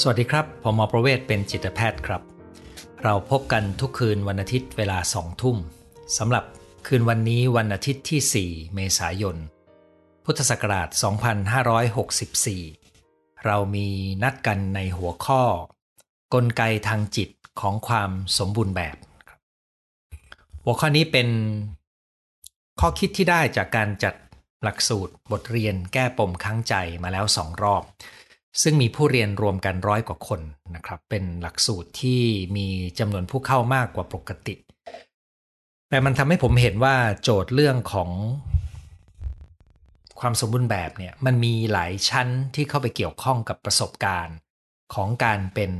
สวัสดีครับ ผมหมอประเวศเป็นจิตแพทย์ครับ เราพบกันทุกคืนวันอาทิตย์เวลาสองทุ่มสำหรับคืนวันนี้วันอาทิตย์ที่ 4 เมษายน พุทธศักราช 2564 เรามีนัดกันในหัวข้อ กลไกทางจิตของความสมบูรณ์แบบ หัวข้อนี้เป็นข้อคิดที่ได้จากการจัดหลักสูตรบทเรียนแก้ปมค้างใจมาแล้วสองรอบ ซึ่งมีผู้เรียนรวมกันร้อยกว่าคนนะครับ เป็นหลักสูตรที่มีจำนวนผู้เข้ามากกว่าปกติ แต่มันทำให้ผมเห็นว่าโจทย์เรื่องของความสมบูรณ์แบบเนี่ยมันมีหลายชั้นที่เข้าไปเกี่ยวข้องกับประสบการณ์ของการเป็น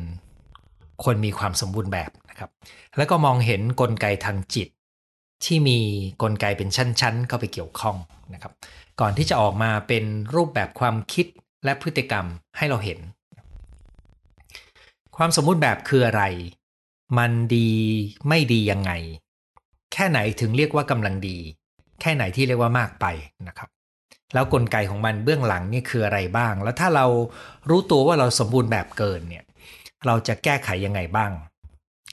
คนมีความสมบูรณ์แบบนะครับ แล้วก็มองเห็นนกลไกทางจิต ที่มีกลไกเป็นชั้นๆเข้าไปเกี่ยวข้องนะครับ ก่อนที่จะออกมาเป็นรูปแบบความคิด และพฤติกรรมให้เราเห็น ความสมบูรณ์แบบคืออะไร มันดีไม่ดียังไง แค่ไหนถึงเรียกว่ากำลังดี แค่ไหนที่เรียกว่ามากไปนะครับ แล้วกลไกของมันเบื้องหลังนี่คืออะไรบ้าง แล้วถ้าเรารู้ตัวว่าเราสมบูรณ์แบบเกินเนี่ยเราจะแก้ไขยังไงบ้าง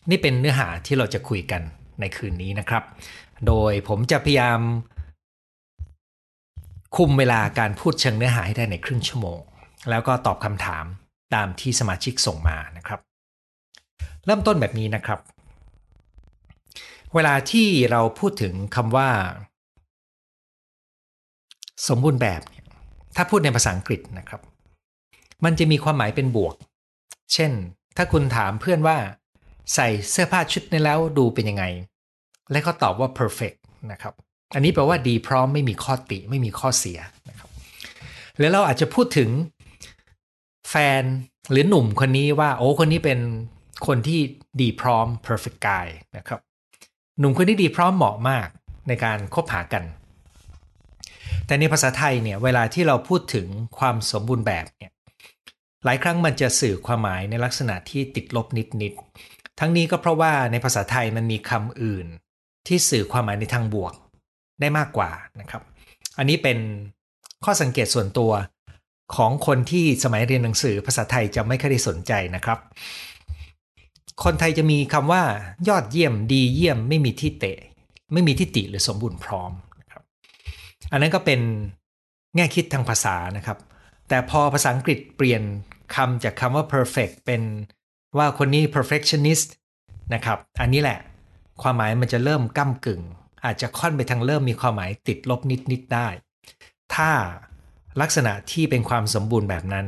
นี่เป็นเนื้อหาที่เราจะคุยกันในคืนนี้นะครับ โดยผมจะพยายาม คุมเวลาการพูดเชิงเนื้อหาให้ได้ในครึ่งชั่วโมง แล้วก็ตอบคำถามตามที่สมาชิกส่งมานะครับ เริ่มต้นแบบนี้นะครับ เวลาที่เราพูดถึงคำว่า สมบูรณ์แบบเนี่ยถ้าพูดในภาษาอังกฤษนะครับ มันจะมีความหมายเป็นบวก เช่น ถ้าคุณถามเพื่อนว่า ใส่เสื้อผ้าชุดนี้แล้วดูเป็นยังไง และเขาตอบว่า perfect นะครับ อันนี้แปลว่าดีพร้อมไม่มีข้อติไม่มีข้อเสียนะครับแล้วเราอาจจะพูดถึงแฟนหรือหนุ่มคนนี้ว่าโอ้คนนี้เป็นคนที่ดีพร้อม perfect guy นะครับ หนุ่มคนนี้ดีพร้อมเหมาะมากในการคบหากัน แต่ในภาษาไทยเนี่ยเวลาที่เราพูดถึงความสมบูรณ์แบบเนี่ยหลายครั้งมันจะสื่อความหมายในลักษณะที่ติดลบนิดๆทั้งนี้ก็เพราะว่าในภาษาไทยมันมีคำอื่นที่สื่อความหมายในทางบวก ได้มากกว่านะครับ อันนี้เป็นข้อสังเกตส่วนตัวของคนที่สมัยเรียนหนังสือภาษาไทยจะไม่ค่อยได้สนใจนะครับ คนไทยจะมีคำว่ายอดเยี่ยมดีเยี่ยมไม่มีที่เตะ ไม่มีที่ติหรือสมบูรณ์พร้อมนะครับอันนั้นก็เป็นแง่คิดทางภาษานะครับ แต่พอภาษาอังกฤษเปลี่ยนคำจากคำว่า perfect เป็นว่าคนนี้ perfectionist นะครับ อันนี้แหละ ความหมายมันจะเริ่มก้ากึ่ง อาจจะค่อนไปทางเริ่มมีความหมายติดลบนิดๆได้ ถ้าลักษณะที่เป็นความสมบูรณ์แบบนั้น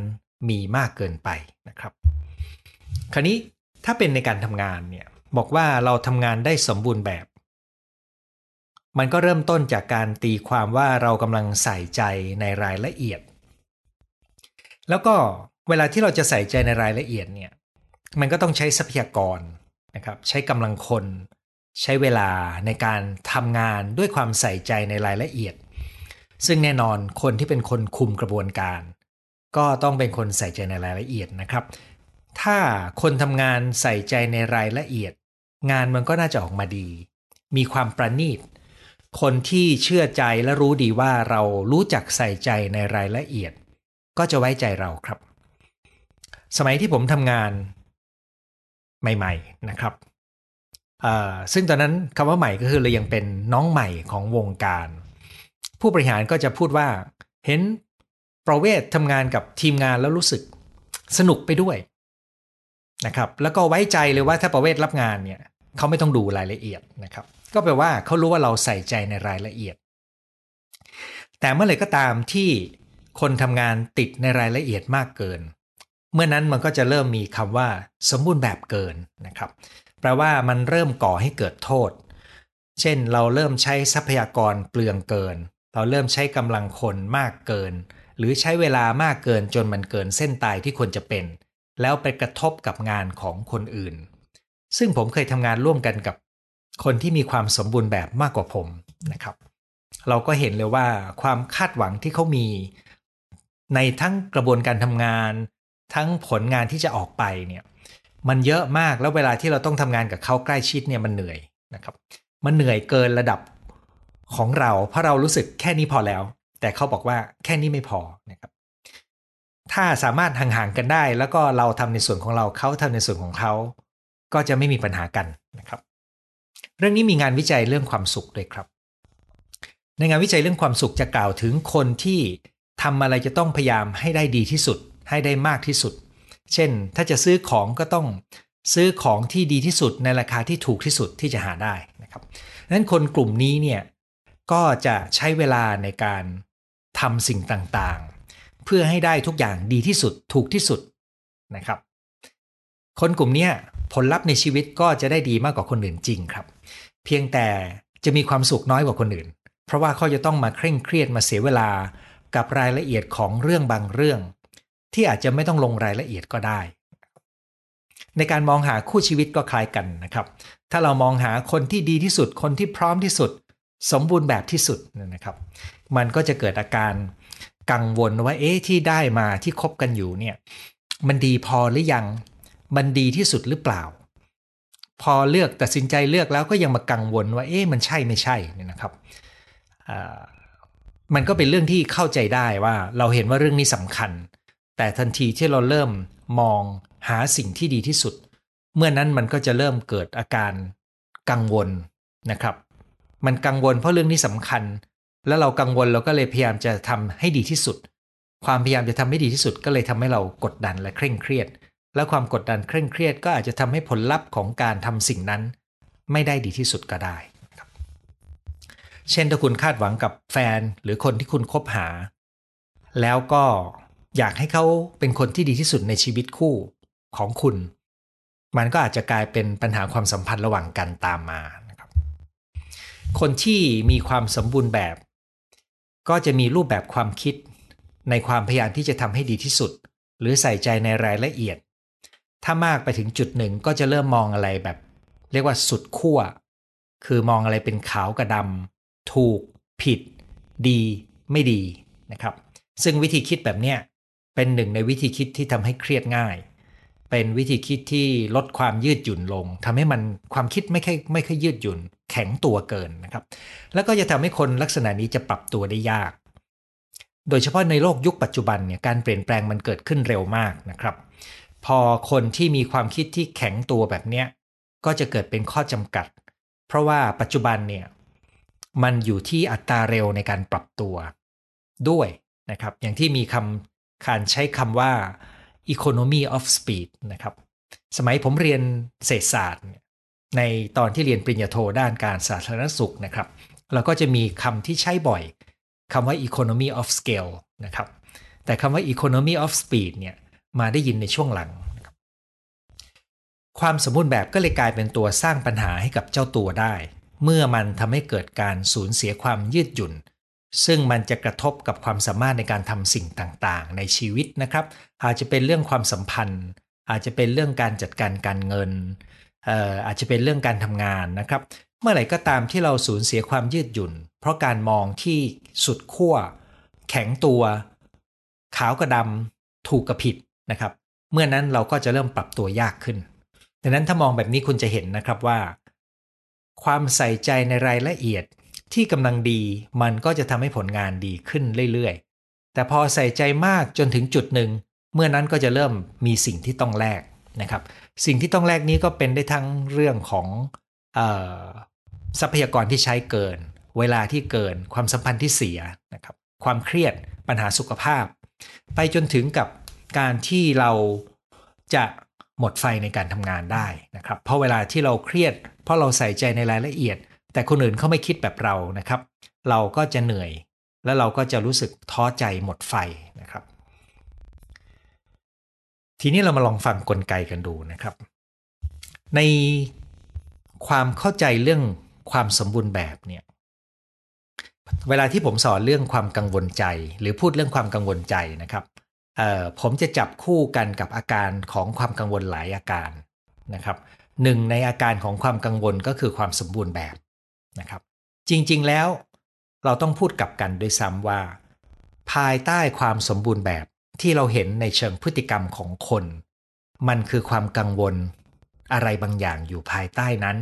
มีมากเกินไปนะครับ คราวนี้ถ้าเป็นในการทำงานเนี่ยบอกว่าเราทำงานได้สมบูรณ์แบบ มันก็เริ่มต้นจากการตีความว่าเรากำลังใส่ใจในรายละเอียด แล้วก็เวลาที่เราจะใส่ใจในรายละเอียดเนี่ยมันก็ต้องใช้ทรัพยากรนะครับใช้กำลังคน ใช้เวลาในการทำงานด้วยความใส่ใจในรายละเอียด ซึ่งแน่นอนคนที่เป็นคนคุมกระบวนการ ก็ต้องเป็นคนใส่ใจในรายละเอียดนะครับ ถ้าคนทำงานใส่ใจในรายละเอียด งานมันก็น่าจะออกมาดี มีความประณีต คนที่เชื่อใจและรู้ดีว่าเรารู้จักใส่ใจในรายละเอียด ก็จะไว้ใจเราครับ สมัยที่ผมทำงานใหม่ ๆ นะครับ ซึ่งตอนนั้นคำว่าใหม่ก็คือเรายังเป็นน้องใหม่ของวงการ ผู้บริหารก็จะพูดว่าเห็นประเวศทำงานกับทีมงานแล้วรู้สึกสนุกไปด้วยนะครับแล้วก็ไว้ใจเลยว่าถ้าประเวศรับงานเนี่ยเขาไม่ต้องดูรายละเอียดนะครับก็แปลว่าเขารู้ว่าเราใส่ใจในรายละเอียด แต่เมื่อไหร่ก็ตามที่คนทำงานติดในรายละเอียดมากเกิน เมื่อนั้นมันก็จะเริ่มมีคำว่าสมบูรณ์แบบเกินนะครับ แปลว่ามันเริ่มก่อให้เกิดโทษ เช่น เราเริ่มใช้ทรัพยากรเปลืองเกิน เราเริ่มใช้กำลังคนมากเกิน หรือใช้เวลามากเกินจนมันเกินเส้นตายที่ควรจะเป็น แล้วไปกระทบกับงานของคนอื่น ซึ่งผมเคยทำงานร่วมกันกับคนที่มีความสมบูรณ์แบบมากกว่าผมนะครับ เราก็เห็นเลยว่าความคาดหวังที่เขามี ในทั้งกระบวนการทำงาน ทั้งผลงานที่จะออกไปเนี่ย มันเยอะมากแล้วเวลาที่เราต้องทำงานกับเขาใกล้ชิดเนี่ยมันเหนื่อยนะครับ มันเหนื่อยเกินระดับของเรา เพราะเรารู้สึกแค่นี้พอแล้ว แต่เขาบอกว่าแค่นี้ไม่พอนะครับ ถ้าสามารถห่างๆกันได้ แล้วก็เราทำในส่วนของเราเขาทำในส่วนของเขา ก็จะไม่มีปัญหากันนะครับ เรื่องนี้มีงานวิจัยเรื่องความสุขด้วยครับ ในงานวิจัยเรื่องความสุขจะกล่าวถึงคนที่ทำอะไรจะต้องพยายามให้ได้ดีที่สุด ให้ได้มากที่สุด เช่น ถ้าจะซื้อของก็ต้องซื้อของที่ดีที่สุดในราคาที่ถูกที่สุดที่จะหาได้นะครับนั้นคนกลุ่มนี้เนี่ยก็จะใช้เวลาในการทำสิ่งต่างๆ เพื่อให้ได้ทุกอย่างดีที่สุดถูกที่สุดนะครับ คนกลุ่มนี้ผลลัพธ์ในชีวิตก็จะได้ดีมากกว่าคนอื่นจริงครับ เพียงแต่จะมีความสุขน้อยกว่าคนอื่น เพราะว่าเขาจะต้องมาเคร่งเครียดมาเสียเวลากับรายละเอียดของเรื่องบางเรื่อง ที่อาจจะไม่ต้องลงรายละเอียดก็ได้ ในการมองหาคู่ชีวิตก็คล้ายกันนะครับ ถ้าเรามองหาคนที่ดีที่สุด คนที่พร้อมที่สุด สมบูรณ์แบบที่สุดนะครับ มันก็จะเกิดอาการกังวลว่าเอ๊ะที่ได้มาที่คบกันอยู่เนี่ยมันดีพอหรือยัง มันดีที่สุดหรือเปล่า พอเลือกตัดสินใจเลือกแล้วก็ยังมากังวลว่าเอ๊ะมันใช่ไม่ใช่เนี่ยนะครับมันก็เป็นเรื่องที่เข้าใจได้ว่าเราเห็นว่าเรื่องนี้สำคัญ แต่ทันทีที่เราเริ่มมองหาสิ่งที่ดีที่สุด เมื่อนั้นมันก็จะเริ่มเกิดอาการกังวลนะครับ มันกังวลเพราะเรื่องนี้สำคัญ แล้วเรากังวลเราก็เลยพยายามจะทำให้ดีที่สุด ความพยายามจะทำให้ดีที่สุดก็เลยทำให้เรากดดันและเคร่งเครียด และความกดดันเคร่งเครียดก็อาจจะทำให้ผลลัพธ์ของการทำสิ่งนั้น ไม่ได้ดีที่สุดก็ได้ เช่นถ้าคุณคาดหวังกับแฟนหรือคนที่คุณคบหา แล้วก็ อยากให้เขาเป็นคนที่ดีที่สุดในชีวิตคู่ของคุณ มันก็อาจจะกลายเป็นปัญหาความสัมพันธ์ระหว่างกันตามมานะครับ คนที่มีความสมบูรณ์แบบ ก็จะมีรูปแบบความคิดในความพยายามที่จะทำให้ดีที่สุด หรือใส่ใจในรายละเอียด ถ้ามากไปถึงจุดหนึ่งก็จะเริ่มมองอะไรแบบ เรียกว่าสุดขั้ว คือมองอะไรเป็นขาวกับดำถูก ผิด ดี ไม่ดีนะครับ ซึ่งวิธีคิดแบบเนี้ย เป็นหนึ่งในวิธีคิดที่ทำให้เครียดง่าย เป็นวิธีคิดที่ลดความยืดหยุ่นลงทำให้มันความคิดไม่ค่อยไม่ค่อยยืดหยุ่น แข็งตัวเกินนะครับ แล้วก็จะทำให้คนลักษณะนี้จะปรับตัวได้ยาก โดยเฉพาะในโลกยุคปัจจุบันเนี่ยการเปลี่ยนแปลงมันเกิดขึ้นเร็วมากนะครับ พอคนที่มีความคิดที่แข็งตัวแบบเนี้ยก็จะเกิดเป็นข้อจำกัด เพราะว่าปัจจุบันเนี่ยมันอยู่ที่อัตราเร็วในการปรับตัวด้วยนะครับ อย่างที่มีคำการใช้คำว่า economy of speed นะครับ สมัยผมเรียนเศรษฐศาสตร์ ในตอนที่เรียนปริญญาโทด้านการสาธารณสุขนะครับเราก็จะมีคำที่ใช้บ่อยคำว่า economy of scale นะครับแต่คำว่า economy of speed เนี่ยมาได้ยินในช่วงหลัง ความสมบูรณ์แบบก็เลยกลายเป็นตัวสร้างปัญหาให้กับเจ้าตัวได้ เมื่อมันทำให้เกิดการสูญเสียความยืดหยุ่น ซึ่งมันจะกระทบกับความสามารถในการทำสิ่งต่างๆ ในชีวิตนะครับ อาจจะเป็นเรื่องความสัมพันธ์ อาจจะเป็นเรื่องการจัดการการเงินอาจจะเป็นเรื่องการทำงานนะครับ เมื่อไหร่ก็ตามที่เราสูญเสียความยืดหยุ่น เพราะการมองที่สุดขั้ว แข็งตัว ขาวกับดำถูกกับผิดนะครับ เมื่อนั้นเราก็จะเริ่มปรับตัวยากขึ้นดังนั้นถ้ามองแบบนี้คุณจะเห็นนะครับว่า ความใส่ใจในรายละเอียด ที่กำลังดีมันก็จะทำให้ผลงานดีขึ้นเรื่อยๆ แต่พอใส่ใจมากจนถึงจุดหนึ่ง เมื่อนั้นก็จะเริ่มมีสิ่งที่ต้องแลกนะครับ สิ่งที่ต้องแลกนี้ก็เป็นได้ทั้งเรื่องของอทรัพยากรที่ใช้เกิน เวลาที่เกิน ความสัมพันธ์ที่เสียนะครับ ความเครียดปัญหาสุขภาพ ไปจนถึงกับการที่เราจะหมดไฟในการทำงานได้นะครับ เพราะเวลาที่เราเครียด เพราะเราใส่ใจในรายละเอียด แต่คนอื่นเขาไม่คิดแบบเรานะครับ เราก็จะเหนื่อย แล้วเราก็จะรู้สึกท้อใจหมดไฟนะครับ ทีนี้เรามาลองฟังกลไกกันดูนะครับ ในความเข้าใจเรื่องความสมบูรณ์แบบเนี่ยเวลาที่ผมสอนเรื่องความกังวลใจ หรือพูดเรื่องความกังวลใจนะครับผมจะจับคู่กันกับอาการของความกังวลหลายอาการนะครับหนึ่งในอาการของความกังวลก็คือความสมบูรณ์แบบ นะครับ จริงๆแล้วเราต้องพูดกับกันด้วยซ้ำว่า ภายใต้ความสมบูรณ์แบบที่เราเห็นในเชิงพฤติกรรมของคน มันคือความกังวล อะไรบางอย่างอยู่ภายใต้นั้น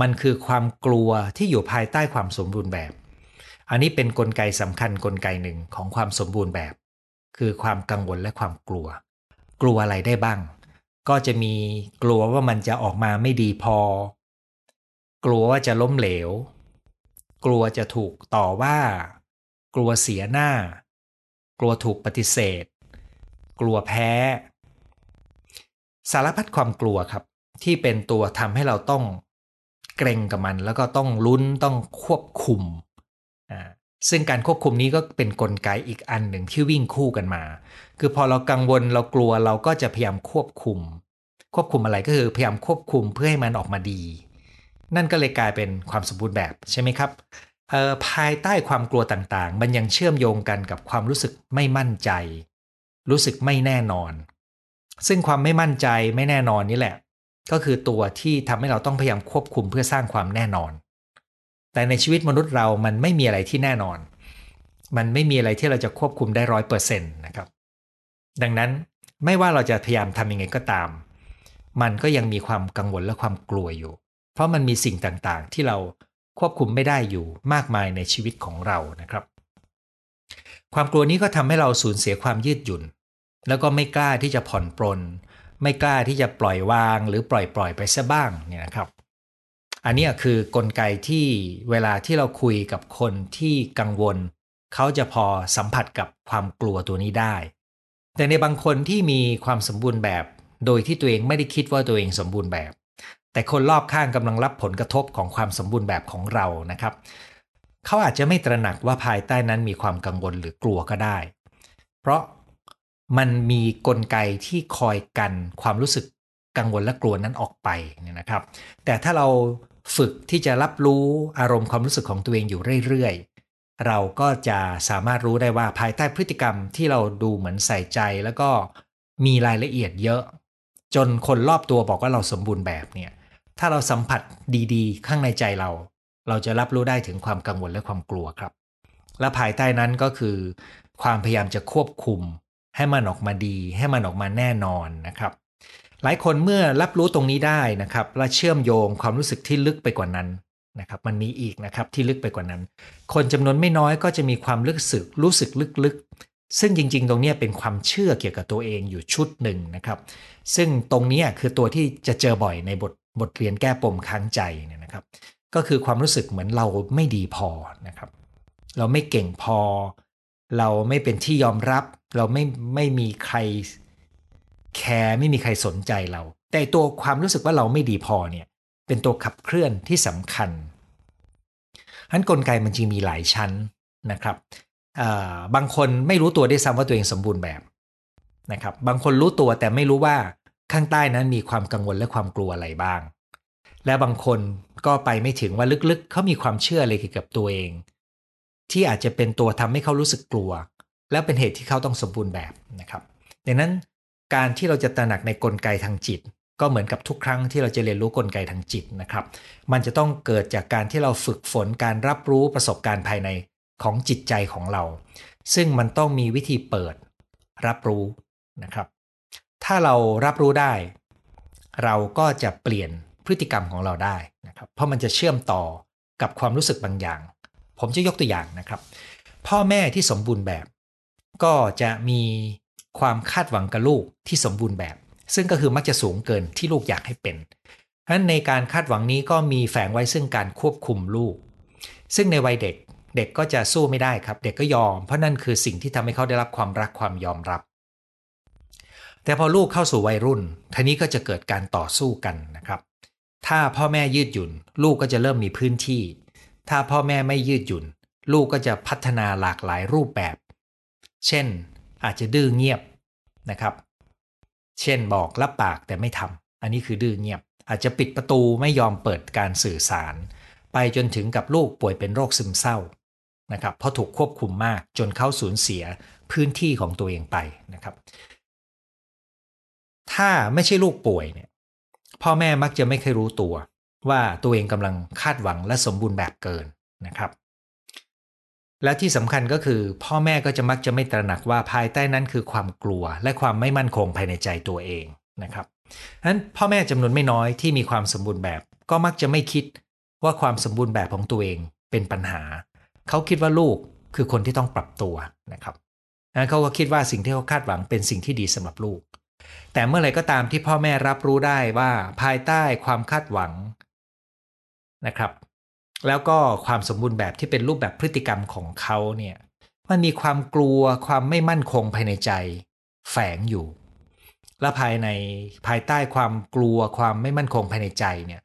มันคือความกลัวที่อยู่ภายใต้ความสมบูรณ์แบบ อันนี้เป็นนกลไกสำคัญกลไกหนึ่งของความสมบูรณ์แบบ คือความกังวลและความกลัว กลัวอะไรได้บ้าง ก็จะมีกลัวว่ามันจะออกมาไม่ดีพอ กลัวว่าจะล้มเหลว กลัวจะถูกต่อว่า กลัวเสียหน้า กลัวถูกปฏิเสธ กลัวแพ้ สารพัดความกลัวครับ ที่เป็นตัวทำให้เราต้องเกรงกับมัน แล้วก็ต้องลุ้นต้องควบคุมอ่าซึ่งการควบคุมนี้ก็เป็นนกลไกอีกอันหนึ่งที่วิ่งคู่กันมา คือพอเรากังวลเรากลัวเราก็จะพยายามควบคุม ควบคุมอะไรก็คือพยายามควบคุมเพื่อให้มันออกมาดี นั่นก็เลยกลายเป็นความสมบูรณ์แบบใช่ไหมครับภายใต้ความกลัวต่างๆ มันยังเชื่อมโยงกันกับความรู้สึกไม่มั่นใจ รู้สึกไม่แน่นอน ซึ่งความไม่มั่นใจไม่แน่นอนนี่แหละ ก็คือตัวที่ทำให้เราต้องพยายามควบคุมเพื่อสร้างความแน่นอน แต่ในชีวิตมนุษย์เรามันไม่มีอะไรที่แน่นอน มันไม่มีอะไรที่เราจะควบคุมได้ร้อยเปอร์เซ็นต์นะครับ ดังนั้นไม่ว่าเราจะพยายามทำยังไงก็ตาม มันก็ยังมีความกังวลและความกลัวอยู่ เพราะมันมีสิ่งต่างๆ ที่เราควบคุมไม่ได้อยู่มากมายในชีวิตของเรานะครับ ความกลัวนี้ก็ทำให้เราสูญเสียความยืดหยุ่น แล้วก็ไม่กล้าที่จะผ่อนปลนไม่กล้าที่จะปล่อยวางหรือปล่อยปล่อยไปซะบ้างเนี่ยนะครับ อันนี้คือกลไกที่เวลาที่เราคุยกับคนที่กังวล เขาจะพอสัมผัสกับความกลัวตัวนี้ได้ แต่ในบางคนที่มีความสมบูรณ์แบบ โดยที่ตัวเองไม่ได้คิดว่าตัวเองสมบูรณ์แบบ แต่คนรอบข้างกำลังรับผลกระทบของความสมบูรณ์แบบของเรานะครับ เขาอาจจะไม่ตระหนักว่าภายใต้นั้นมีความกังวลหรือกลัวก็ได้ เพราะมันมีกลไกที่คอยกันความรู้สึกกังวลและกลัวนั้นออกไปเนี่ยนะครับ แต่ถ้าเราฝึกที่จะรับรู้อารมณ์ความรู้สึกของตัวเองอยู่เรื่อยๆ เราก็จะสามารถรู้ได้ว่าภายใต้พฤติกรรมที่เราดูเหมือนใส่ใจแล้วก็มีรายละเอียดเยอะ จนคนรอบตัวบอกว่าเราสมบูรณ์แบบเนี่ย ถ้าเราสัมผัสดีๆ ข้างในใจเรา เราจะรับรู้ได้ถึงความกังวลและความกลัวครับ และภายใต้นั้นก็คือ ความพยายามจะควบคุม ให้มันออกมาดี ให้มันออกมาแน่นอนนะครับ หลายคนเมื่อรับรู้ตรงนี้ได้นะครับและเชื่อมโยงความรู้สึกที่ลึกไปกว่านั้นนะครับมันมีอีกนะครับที่ลึกไปกว่านั้น คนจำนวนไม่น้อยก็จะมีความลึกสึกรู้สึกลึกๆ ซึ่งจริง ๆ ตรงนี้เป็นความเชื่อเกี่ยวกับตัวเองอยู่ชุดหนึ่งนะครับ ซึ่งตรงนี้คือตัวที่จะเจอบ่อยในบท บทเรียนแก้ปมค้างใจเนี่ยนะครับ ก็คือความรู้สึกเหมือนเราไม่ดีพอนะครับ เราไม่เก่งพอ เราไม่เป็นที่ยอมรับ เราไม่ไม่มีใครแคร์ไม่มีใครสนใจเรา แต่ตัวความรู้สึกว่าเราไม่ดีพอเนี่ยเป็นตัวขับเคลื่อนที่สำคัญอันกลไกมันจริงมีหลายชั้นนะครับบางคนไม่รู้ตัวได้ซ้ำว่าตัวเองสมบูรณ์แบบนะครับ บางคนรู้ตัวแต่ไม่รู้ว่า ข้างใต้นั้นมีความกังวลและความกลัวอะไรบ้าง และบางคนก็ไปไม่ถึงว่าลึกๆ เขามีความเชื่ออะไรเกี่ยวกับตัวเอง ที่อาจจะเป็นตัวทำให้เขารู้สึกกลัว และเป็นเหตุที่เขาต้องสมบูรณ์แบบนะครับ ดังนั้นการที่เราจะตระหนักในกลไกทางจิต ก็เหมือนกับทุกครั้งที่เราจะเรียนรู้กลไกทางจิตนะครับ มันจะต้องเกิดจากการที่เราฝึกฝนการรับรู้ประสบการณ์ภายในของจิตใจของเรา ซึ่งมันต้องมีวิธีเปิด รับรู้นะครับ ถ้าเรารับรู้ได้ เราก็จะเปลี่ยนพฤติกรรมของเราได้นะครับ เพราะมันจะเชื่อมต่อกับความรู้สึกบางอย่าง ผมจะยกตัวอย่างนะครับ พ่อแม่ที่สมบูรณ์แบบ ก็จะมีความคาดหวังกับลูกที่สมบูรณ์แบบ ซึ่งก็คือมักจะสูงเกินที่ลูกอยากให้เป็นเพราะฉะนั้นในการคาดหวังนี้ก็มีแฝงไว้ซึ่งการควบคุมลูก ซึ่งในวัยเด็กเด็กก็จะสู้ไม่ได้ครับ เด็กก็ยอม เพราะนั่นคือสิ่งที่ทำให้เขาได้รับความรักความยอมรับ แต่พอลูกเข้าสู่วัยรุ่นทีนี้ก็จะเกิดการต่อสู้กันนะครับ ถ้าพ่อแม่ยืดหยุ่น ลูกก็จะเริ่มมีพื้นที่ ถ้าพ่อแม่ไม่ยืดหยุ่น ลูกก็จะพัฒนาหลากหลายรูปแบบ เช่น อาจจะดื้อเงียบนะครับ เช่นบอกรับปากแต่ไม่ทำอันนี้คือดื้อเงียบ อาจจะปิดประตูไม่ยอมเปิดการสื่อสาร ไปจนถึงกับลูกป่วยเป็นโรคซึมเศร้านะครับเพราะถูกควบคุมมากจนเขาสูญเสียพื้นที่ของตัวเองไปนะครับ ถ้าไม่ใช่ลูกป่วยเนี่ย พ่อแม่มักจะไม่เคยรู้ตัว ว่าตัวเองกำลังคาดหวังและสมบูรณ์แบบเกินนะครับ และที่สำคัญก็คือ พ่อแม่ก็จะมักจะไม่ตระหนักว่าภายใต้นั้นคือความกลัวและความไม่มั่นคงภายในใจตัวเองนะครับนั้นพ่อแม่จำนวนไม่น้อยที่มีความสมบูรณ์แบบ ก็มักจะไม่คิดว่าความสมบูรณ์แบบของตัวเองเป็นปัญหา เขาคิดว่าลูกคือคนที่ต้องปรับตัวนะครับนะเขาก็คิดว่าสิ่งที่เขาคาดหวังเป็นสิ่งที่ดีสำหรับลูก แต่เมื่อไรก็ตามที่พ่อแม่รับรู้ได้ว่าภายใต้ความคาดหวังนะครับ แล้วก็ความสมบูรณ์แบบที่เป็นรูปแบบพฤติกรรมของเขาเนี่ยมันมีความกลัวความไม่มั่นคงภายในใจแฝงอยู่ และภายในภายใต้ความกลัวความไม่มั่นคงภายในใจเนี่ย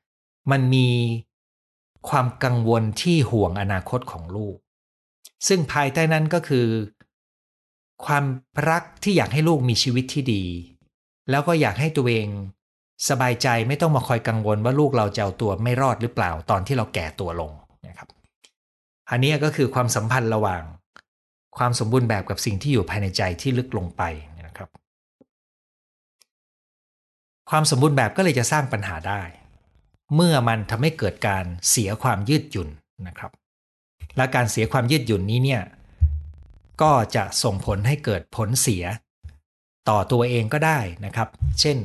มันมีความกังวลที่ห่วงอนาคตของลูก ซึ่งภายใต้นั้นก็คือ ความรักที่อยากให้ลูกมีชีวิตที่ดี แล้วก็อยากให้ตัวเอง สบายใจไม่ต้องมาคอยกังวลว่าลูกเราจะเอาตัวไม่รอดหรือเปล่าตอนที่เราแก่ตัวลงนะครับ อันนี้ก็คือความสัมพันธ์ระหว่าง ความสมบูรณ์แบบกับสิ่งที่อยู่ภายในใจที่ลึกลงไปนะครับ ความสมบูรณ์แบบก็เลยจะสร้างปัญหาได้ เมื่อมันทำให้เกิดการเสียความยืดหยุ่นนะครับ และการเสียความยืดหยุ่นนี้เนี่ยก็จะส่งผลให้เกิดผลเสีย ต่อตัวเองก็ได้นะครับ เช่น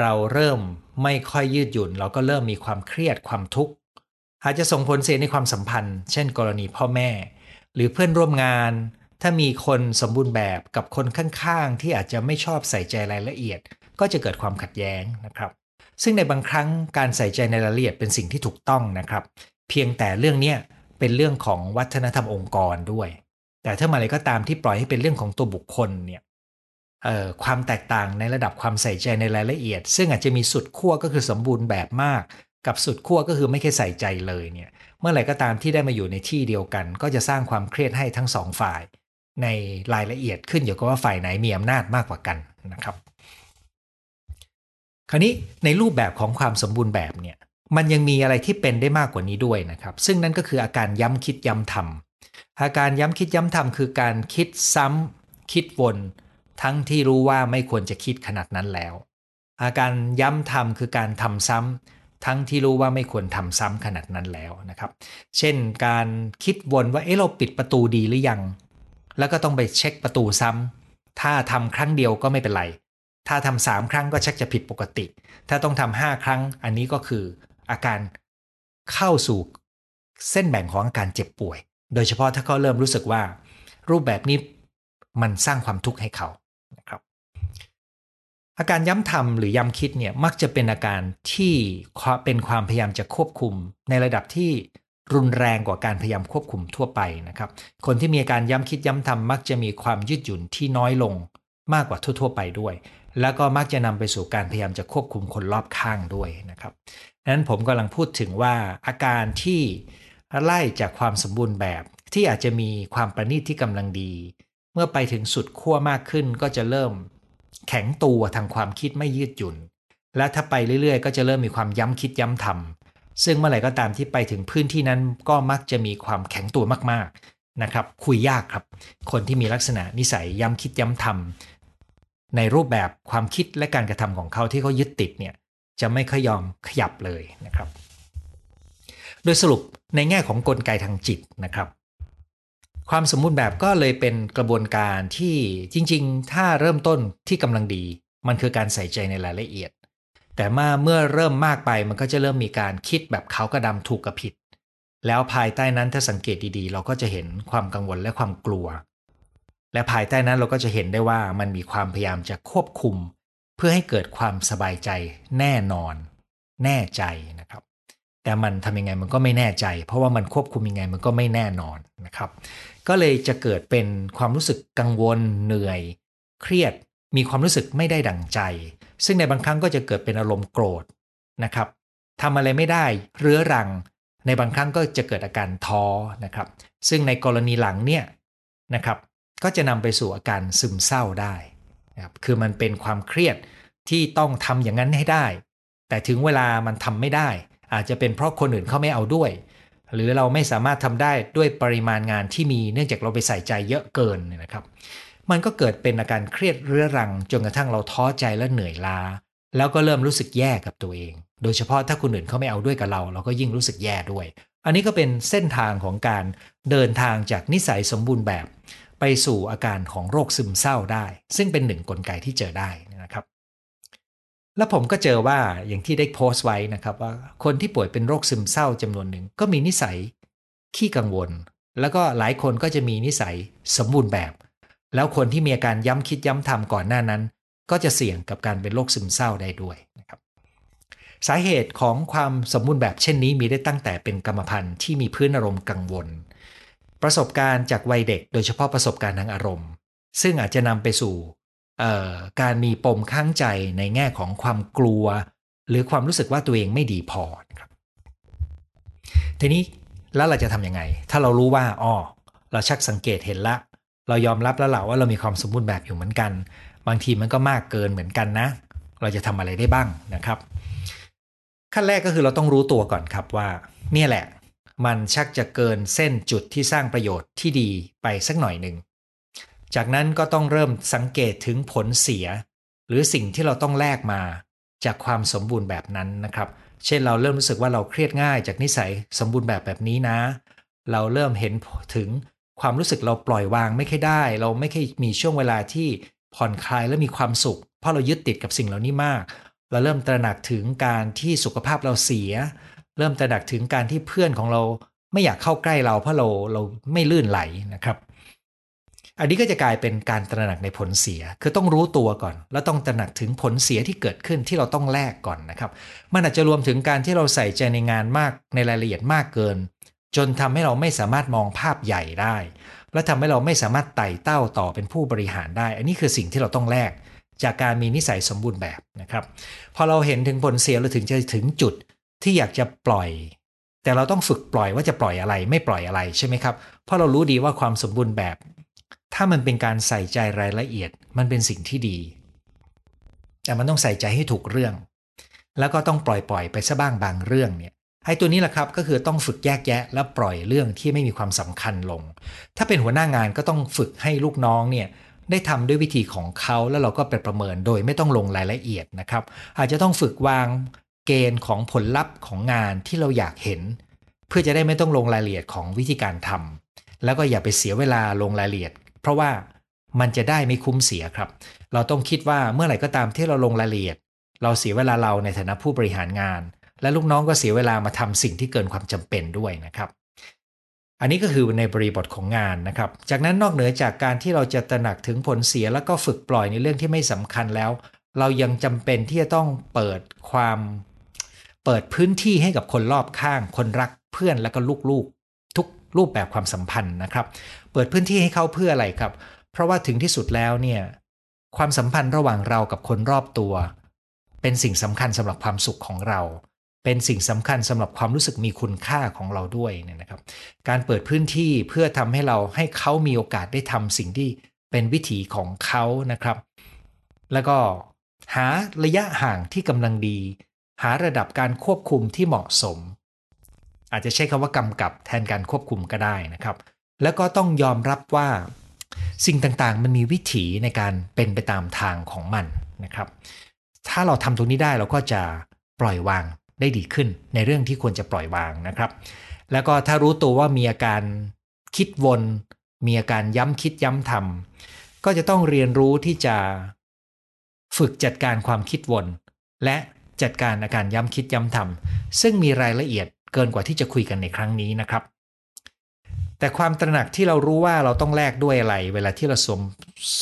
เราเริ่มไม่ค่อยยืดหยุ่น เราก็เริ่มมีความเครียดความทุกข์อาจจะส่งผลเสียในความสัมพันธ์ เช่น กรณีพ่อแม่ หรือเพื่อนร่วมงาน ถ้ามีคนสมบูรณ์แบบกับคนข้างๆ ที่อาจจะไม่ชอบใส่ใจรายละเอียด ก็จะเกิดความขัดแย้งนะครับ ซึ่งในบางครั้งการใส่ใจในรายละเอียดเป็นสิ่งที่ถูกต้องนะครับ เพียงแต่เรื่องนี้เป็นเรื่องของวัฒนธรรมองค์กรด้วย แต่ถ้ามาอะไรก็ตามที่ปล่อยให้เป็นเรื่องของตัวบุคคลเนี่ย ความแตกต่างในระดับความใส่ใจในรายละเอียด ซึ่งอาจจะมีสุดขั้วก็คือสมบูรณ์แบบมาก กับสุดขั้วก็คือไม่เคยใส่ใจเลยเนี่ยเมื่อไหร่ก็ตามที่ได้มาอยู่ในที่เดียวกัน ก็จะสร้างความเครียดให้ทั้งสองฝ่าย ในรายละเอียดขึ้นอยู่กับว่าฝ่ายไหนมีอำนาจมากกว่ากันนะครับ คราวนี้ในรูปแบบของความสมบูรณ์แบบเนี่ยมันยังมีอะไรที่เป็นได้มากกว่านี้ด้วยนะครับ ซึ่งนั่นก็คืออาการย้ำคิดย้ำทำอาการย้ำคิดย้ำทำคือการคิดซ้ำคิดวน ทั้งที่รู้ว่าไม่ควรจะคิดขนาดนั้นแล้ว อาการย้ำทำคือการทำซ้ำทั้งที่รู้ว่าไม่ควรทำซ้ำขนาดนั้นแล้วนะครับ เช่นการคิดวนว่าเอ๊ะเราปิดประตูดีหรือยัง แล้วก็ต้องไปเช็คประตูซ้ำถ้าทำครั้งเดียวก็ไม่เป็นไร ถ้าทำสามครั้งก็ชักจะผิดปกติ ถ้าต้องทำห้าครั้งอันนี้ก็คืออาการเข้าสู่เส้นแบ่งของอาการเจ็บป่วย โดยเฉพาะถ้าเขาเริ่มรู้สึกว่า รูปแบบนี้มันสร้างความทุกข์ให้เขา อาการย้ำทำหรือย้ำคิดเนี่ยมักจะเป็นอาการที่เป็นความพยายามจะควบคุม ในระดับที่รุนแรงกว่าการพยายามควบคุมทั่วไปนะครับ คนที่มีอาการย้ำคิดย้ำทำมักจะมีความยืดหยุ่นที่น้อยลงมากกว่าทั่ว ๆ ไปด้วย แล้วก็มักจะนำไปสู่การพยายามจะควบคุมคนรอบข้างด้วยนะครับนั้นผมกำลังพูดถึงว่าอาการที่ไล่จากความสมบูรณ์แบบที่อาจจะมีความประณีตที่กำลังดี เมื่อไปถึงสุดขั้วมากขึ้นก็จะเริ่ม แข็งตัวทางความคิดไม่ยืดหยุ่น และถ้าไปเรื่อยๆ ก็จะเริ่มมีความย้ำคิดย้ำทำซึ่งเมื่อไหร่ก็ตามที่ไปถึงพื้นที่นั้นก็มักจะมีความแข็งตัวมากๆนะครับ คุยยากครับ คนที่มีลักษณะนิสัยย้ำคิดย้ำทำในรูปแบบความคิดและการกระทำของเขาที่เขายึดติดเนี่ยจะไม่ค่อยยอมขยับเลยนะครับ โดยสรุปในแง่ของกลไกทางจิตนะครับ ความสมบูรณ์แบบก็เลยเป็นกระบวนการที่จริง ๆ ถ้าเริ่มต้นที่กำลังดี มันคือการใส่ใจในรายละเอียด แต่มาเมื่อเริ่มมากไปมันก็จะเริ่มมีการคิดแบบเขากระดำถูกกับผิด แล้วภายใต้นั้นถ้าสังเกตดีๆ เราก็จะเห็นความกังวลและความกลัว และภายใต้นั้นเราก็จะเห็นได้ว่ามันมีความพยายามจะควบคุม เพื่อให้เกิดความสบายใจแน่นอน แน่ใจนะครับแต่มันทำยังไงมันก็ไม่แน่ใจ เพราะว่ามันควบคุมยังไงมันก็ไม่แน่นอนนะครับ ก็เลยจะเกิดเป็นความรู้สึกกังวลเหนื่อย เครียดมีความรู้สึกไม่ได้ดั่งใจ ซึ่งในบางครั้งก็จะเกิดเป็นอารมณ์โกรธนะครับทำอะไรไม่ได้เรื้อรัง ในบางครั้งก็จะเกิดอาการท้อนะครับ ซึ่งในกรณีหลังเนี่ยนะครับก็จะนำไปสู่อาการซึมเศร้าได้นะครับคือมันเป็นความเครียดที่ต้องทำอย่างนั้นให้ได้ แต่ถึงเวลามันทำไม่ได้ อาจจะเป็นเพราะคนอื่นเขาไม่เอาด้วย หรือเราไม่สามารถทำได้ด้วยปริมาณงานที่มีเนื่องจากเราไปใส่ใจเยอะเกินนะครับ มันก็เกิดเป็นอาการเครียดเรื้อรังจนกระทั่งเราท้อใจและเหนื่อยล้า แล้วก็เริ่มรู้สึกแย่กับตัวเอง โดยเฉพาะถ้าคนอื่นเขาไม่เอาด้วยกับเรา เราก็ยิ่งรู้สึกแย่ด้วย อันนี้ก็เป็นเส้นทางของการเดินทางจากนิสัยสมบูรณ์แบบ ไปสู่อาการของโรคซึมเศร้าได้ ซึ่งเป็นหนึ่งกลไกที่เจอได้นะครับ แล้วผมก็เจอว่าอย่างที่ได้โพสต์ไว้นะครับว่าคนที่ป่วยเป็นโรคซึมเศร้าจำนวนหนึ่งก็มีนิสัยขี้กังวล แล้วก็หลายคนก็จะมีนิสัยสมบูรณ์แบบ แล้วคนที่มีอาการย้ำคิดย้ำทำก่อนหน้านั้น ก็จะเสี่ยงกับการเป็นโรคซึมเศร้าได้ด้วยนะครับสาเหตุของความสมบูรณ์แบบเช่นนี้มีได้ตั้งแต่เป็นกรรมพันธุ์ที่มีพื้นอารมณ์กังวล ประสบการณ์จากวัยเด็ก โดยเฉพาะประสบการณ์ทางอารมณ์ ซึ่งอาจจะนำไปสู่ การมีปมข้างใจในแง่ของความกลัว หรือความรู้สึกว่าตัวเองไม่ดีพอครับทีนี้แล้วเราจะทำยังไง ถ้าเรารู้ว่าอ๋อเราชักสังเกตเห็นละ เรายอมรับแล้วแหละว่าเรามีความสมบูรณ์แบบอยู่เหมือนกัน บางทีมันก็มากเกินเหมือนกันนะ เราจะทำอะไรได้บ้างนะครับ ขั้นแรกก็คือเราต้องรู้ตัวก่อนครับว่าเนี่ยแหละ มันชักจะเกินเส้นจุดที่สร้างประโยชน์ที่ดีไปสักหน่อยหนึ่ง จากนั้นก็ต้องเริ่มสังเกตถึงผลเสีย หรือสิ่งที่เราต้องแลกมาจากความสมบูรณ์แบบนั้นนะครับ เช่นเราเริ่มรู้สึกว่าเราเครียดง่ายจากนิสัยสมบูรณ์แบบแบบนี้นะ เราเริ่มเห็นถึงความรู้สึกเราปล่อยวางไม่ค่อยได้ เราไม่ค่อยมีช่วงเวลาที่ผ่อนคลายและมีความสุข เพราะเรายึดติดกับสิ่งเหล่านี้มาก เราเริ่มตระหนักถึงการที่สุขภาพเราเสีย เริ่มตระหนักถึงการที่เพื่อนของเราไม่อยากเข้าใกล้เราเพราะเราเราไม่ลื่นไหลนะครับ อันนี้ก็จะกลายเป็นการตระหนักในผลเสีย คือต้องรู้ตัวก่อน แล้วต้องตระหนักถึงผลเสียที่เกิดขึ้นที่เราต้องแลกก่อนนะครับ มันอาจจะรวมถึงการที่เราใส่ใจในงานมากในรายละเอียดมากเกิน จนทำให้เราไม่สามารถมองภาพใหญ่ได้ และทำให้เราไม่สามารถไต่เต้าต่อเป็นผู้บริหารได้ อันนี้คือสิ่งที่เราต้องแลกจากการมีนิสัยสมบูรณ์แบบนะครับ พอเราเห็นถึงผลเสียเราถึงจะถึงจุดที่อยากจะปล่อย แต่เราต้องฝึกปล่อยว่าจะปล่อยอะไรไม่ปล่อยอะไรใช่ไหมครับ เพราะเรารู้ดีว่าความสมบูรณ์แบบ ถ้ามันเป็นการใส่ใจรายละเอียดมันเป็นสิ่งที่ดี แต่มันต้องใส่ใจให้ถูกเรื่อง แล้วก็ต้องปล่อยปล่อยไปซะบ้างบางเรื่องเนี่ยไอ้ตัวนี้แหละครับก็คือต้องฝึกแยกแยะ และปล่อยเรื่องที่ไม่มีความสำคัญลง ถ้าเป็นหัวหน้างานก็ต้องฝึกให้ลูกน้องเนี่ยได้ทำด้วยวิธีของเขาแล้วเราก็ไปประเมินโดยไม่ต้องลงรายละเอียดนะครับ อาจจะต้องฝึกวางเกณฑ์ของผลลัพธ์ของงานที่เราอยากเห็น เพื่อจะได้ไม่ต้องลงรายละเอียดของวิธีการทำแล้วก็อย่าไปเสียเวลาลงรายละเอียด เพราะว่ามันจะได้ไม่คุ้มเสียครับ เราต้องคิดว่าเมื่อไหร่ก็ตามที่เราลงรายละเอียด เราเสียเวลาเราในฐานะผู้บริหารงาน และลูกน้องก็เสียเวลามาทำสิ่งที่เกินความจำเป็นด้วยนะครับ อันนี้ก็คือในบริบทของงานนะครับ จากนั้นนอกเหนือจากการที่เราจะตระหนักถึงผลเสียแล้วก็ฝึกปล่อยในเรื่องที่ไม่สำคัญแล้ว เรายังจำเป็นที่จะต้องเปิดความ เปิดพื้นที่ให้กับคนรอบข้าง คนรักเพื่อนและก็ลูกๆทุก รูปแบบความสัมพันธ์นะครับ เปิดพื้นที่ให้เขาเพื่ออะไรครับ เพราะว่าถึงที่สุดแล้วเนี่ยความสัมพันธ์ระหว่างเรากับคนรอบตัว เป็นสิ่งสำคัญสำหรับความสุขของเรา เป็นสิ่งสำคัญสำหรับความรู้สึกมีคุณค่าของเราด้วยเนี่ยนะครับ การเปิดพื้นที่เพื่อทำให้เราให้เขามีโอกาสได้ทำสิ่งที่เป็นวิถีของเขานะครับ แล้วก็หาระยะห่างที่กำลังดี หาระดับการควบคุมที่เหมาะสม อาจจะใช้คำว่ากำกับแทนการควบคุมก็ได้นะครับ แล้วก็ต้องยอมรับว่า สิ่งต่างๆ มันมีวิถีในการเป็นไปตามทางของมันนะครับ ถ้าเราทำตรงนี้ได้เราก็จะปล่อยวางได้ดีขึ้นในเรื่องที่ควรจะปล่อยวางนะครับ แล้วก็ถ้ารู้ตัวว่ามีอาการคิดวน มีอาการย้ำคิดย้ำทำก็จะต้องเรียนรู้ที่จะฝึกจัดการความคิดวน และจัดการอาการย้ำคิดย้ำทำซึ่งมีรายละเอียด เกินกว่าที่จะคุยกันในครั้งนี้นะครับ แต่ความตระหนักที่เรารู้ว่าเราต้องแลกด้วยอะไร เวลาที่เราสม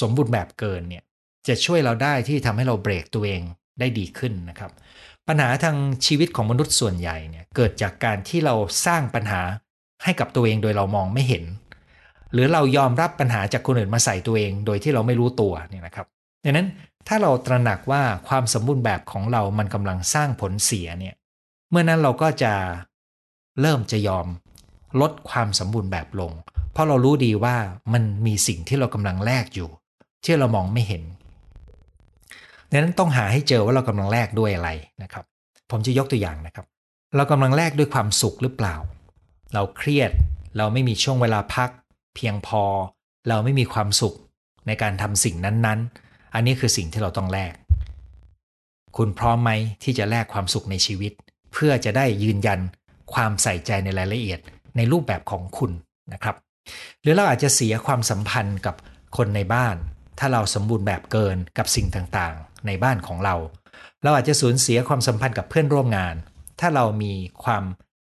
สมบูรณ์แบบเกินเนี่ยจะช่วยเราได้ที่ทำให้เราเบรกตัวเองได้ดีขึ้นนะครับ ปัญหาทางชีวิตของมนุษย์ส่วนใหญ่เนี่ยเกิดจากการที่เราสร้างปัญหาให้กับตัวเองโดยเรามองไม่เห็น หรือเรายอมรับปัญหาจากคนอื่นมาใส่ตัวเองโดยที่เราไม่รู้ตัวเนี่ยนะครับดังนั้นถ้าเราตระหนักว่าความสมบูรณ์แบบของเรามันกำลังสร้างผลเสียเนี่ยเมื่อนั้นเราก็จะ เริ่มจะยอมลดความสมบูรณ์แบบลง เพราะเรารู้ดีว่ามันมีสิ่งที่เรากำลังแลกอยู่ ที่เรามองไม่เห็นดังนั้นต้องหาให้เจอว่าเรากำลังแลกด้วยอะไรนะครับ ผมจะยกตัวอย่างนะครับ เรากำลังแลกด้วยความสุขหรือเปล่า เราเครียดเราไม่มีช่วงเวลาพัก เพียงพอ เราไม่มีความสุขในการทำสิ่งนั้นๆ อันนี้คือสิ่งที่เราต้องแลกคุณพร้อมไหมที่จะแลกความสุขในชีวิต เพื่อจะได้ยืนยัน ความใส่ใจในรายละเอียดในรูปแบบของคุณนะครับ หรือเราอาจจะเสียความสัมพันธ์กับคนในบ้าน ถ้าเราสมบูรณ์แบบเกินกับสิ่งต่างๆ ในบ้านของเรา เราอาจจะสูญเสียความสัมพันธ์กับเพื่อนร่วมงาน ถ้าเรามีความ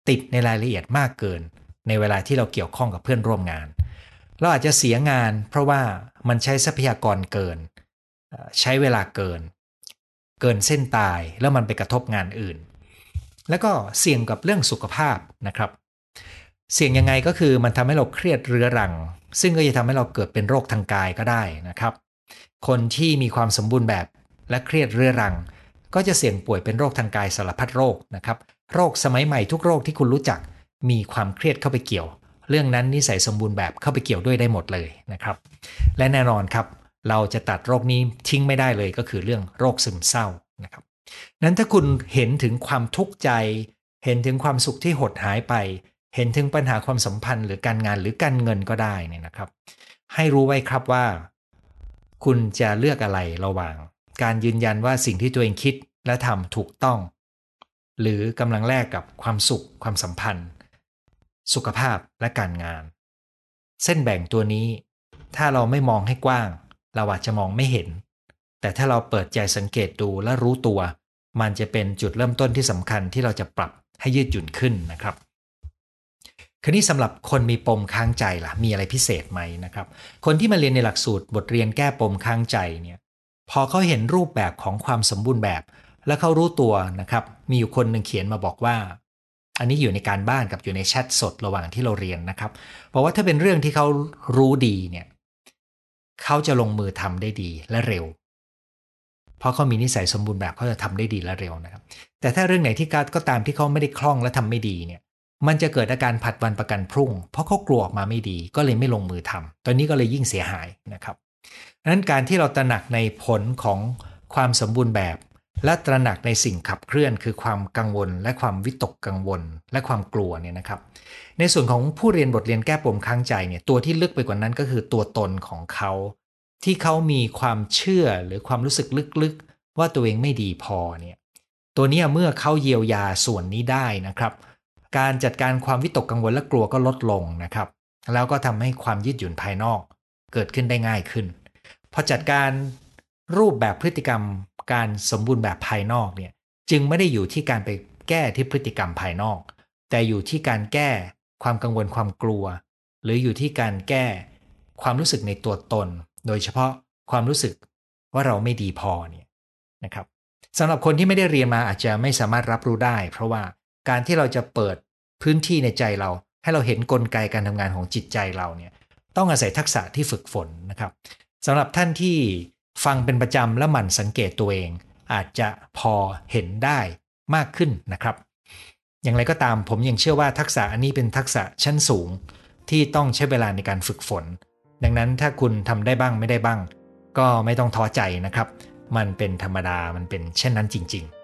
ติดในรายละเอียดมากเกิน ในเวลาที่เราเกี่ยวข้องกับเพื่อนร่วมงาน เราอาจจะเสียงาน เพราะว่ามันใช้ทรัพยากรเกิน ใช้เวลาเกิน เกินเส้นตายแล้วมันไปกระทบงานอื่น แล้วก็เสี่ยงกับเรื่องสุขภาพนะครับ เสี่ยงยังไงก็คือมันทำให้เราเครียดเรื้อรัง ซึ่งก็จะทำให้เราเกิดเป็นโรคทางกายก็ได้นะครับ คนที่มีความสมบูรณ์แบบและเครียดเรื้อรัง ก็จะเสี่ยงป่วยเป็นโรคทางกายสารพัดโรคนะครับ โรคสมัยใหม่ทุกโรคที่คุณรู้จักมีความเครียดเข้าไปเกี่ยว เรื่องนั้นนิสัยสมบูรณ์แบบเข้าไปเกี่ยวด้วยได้หมดเลยนะครับ และแน่นอนครับ เราจะตัดโรคนี้ทิ้งไม่ได้เลยก็คือเรื่องโรคซึมเศร้านะครับ นั้นถ้าคุณเห็นถึงความทุกข์ใจ เห็นถึงความสุขที่หดหายไป เห็นถึงปัญหาความสัมพันธ์หรือการงานหรือการเงินก็ได้นี่นะครับ ให้รู้ไว้ครับว่า คุณจะเลือกอะไรระหว่าง การยืนยันว่าสิ่งที่ตัวเองคิดและทำถูกต้อง หรือกำลังแลกกับความสุข ความสัมพันธ์ สุขภาพและการงาน เส้นแบ่งตัวนี้ ถ้าเราไม่มองให้กว้าง เราอาจจะมองไม่เห็น แต่ถ้าเราเปิดใจสังเกตดูและรู้ตัว มันจะเป็นจุดเริ่มต้นที่สำคัญที่เราจะปรับให้ยืดหยุ่นขึ้นนะครับคราวนี้สำหรับคนมีปมค้างใจล่ะมีอะไรพิเศษไหมนะครับ คนที่มาเรียนในหลักสูตรบทเรียนแก้ปมค้างใจเนี่ยพอเขาเห็นรูปแบบของความสมบูรณ์แบบ และเขารู้ตัวนะครับ มีอยู่คนหนึ่งเขียนมาบอกว่า อันนี้อยู่ในการบ้านกับอยู่ในแชทสดระหว่างที่เราเรียนนะครับบอกว่าถ้าเป็นเรื่องที่เขารู้ดีเนี่ยเขาจะลงมือทำได้ดีและเร็ว เพราะเขามีนิสัยสมบูรณ์แบบเขาจะทำได้ดีและเร็วนะครับ แต่ถ้าเรื่องไหนที่ก็ตามที่เขาไม่ได้คล่องและทำไม่ดีเนี่ยมันจะเกิดอาการผัดวันประกันพรุ่ง เพราะเขากลัวออกมาไม่ดี ก็เลยไม่ลงมือทำตอนนี้ก็เลยยิ่งเสียหายนะครับนั้นการที่เราตระหนักในผลของความสมบูรณ์แบบ และตระหนักในสิ่งขับเคลื่อน คือความกังวล และความวิตกกังวล และความกลัวเนี่ยนะครับ ในส่วนของผู้เรียนบทเรียนแก้ปมค้างใจเนี่ยตัวที่ลึกไปกว่านั้นก็คือตัวตนของเขา ที่เขามีความเชื่อหรือความรู้สึกลึกๆ ว่าตัวเองไม่ดีพอเนี่ยตัวนี้เมื่อเขาเยียวยาส่วนนี้ได้นะครับ การจัดการความวิตกกังวลและกลัวก็ลดลงนะครับ แล้วก็ทำให้ความยืดหยุ่นภายนอกเกิดขึ้นได้ง่ายขึ้นพอจัดการรูปแบบพฤติกรรมการสมบูรณ์แบบภายนอกเนี่ยจึงไม่ได้อยู่ที่การไปแก้ที่พฤติกรรมภายนอก แต่อยู่ที่การแก้ความกังวลความกลัว หรืออยู่ที่การแก้ความรู้สึกในตัวตน โดยเฉพาะความรู้สึกว่าเราไม่ดีพอเนี่ยนะครับสำหรับคนที่ไม่ได้เรียนมาอาจจะไม่สามารถรับรู้ได้ เพราะว่าการที่เราจะเปิดพื้นที่ในใจเรา ให้เราเห็นนกลไกการทำงานของจิตใจเราเนี่ยต้องอาศัยทักษะที่ฝึกฝนนะครับสำหรับท่านที่ฟังเป็นประจำและหมั่นสังเกตตัวเอง อาจจะพอเห็นได้มากขึ้นนะครับ อย่างไรก็ตามผมยังเชื่อว่าทักษะอันนี้เป็นทักษะชั้นสูงที่ต้องใช้เวลาในการฝึกฝน ดังนั้นถ้าคุณทำได้บ้างไม่ได้บ้าง ก็ไม่ต้องท้อใจนะครับ มันเป็นธรรมดามันเป็นเช่นนั้นจริง ๆ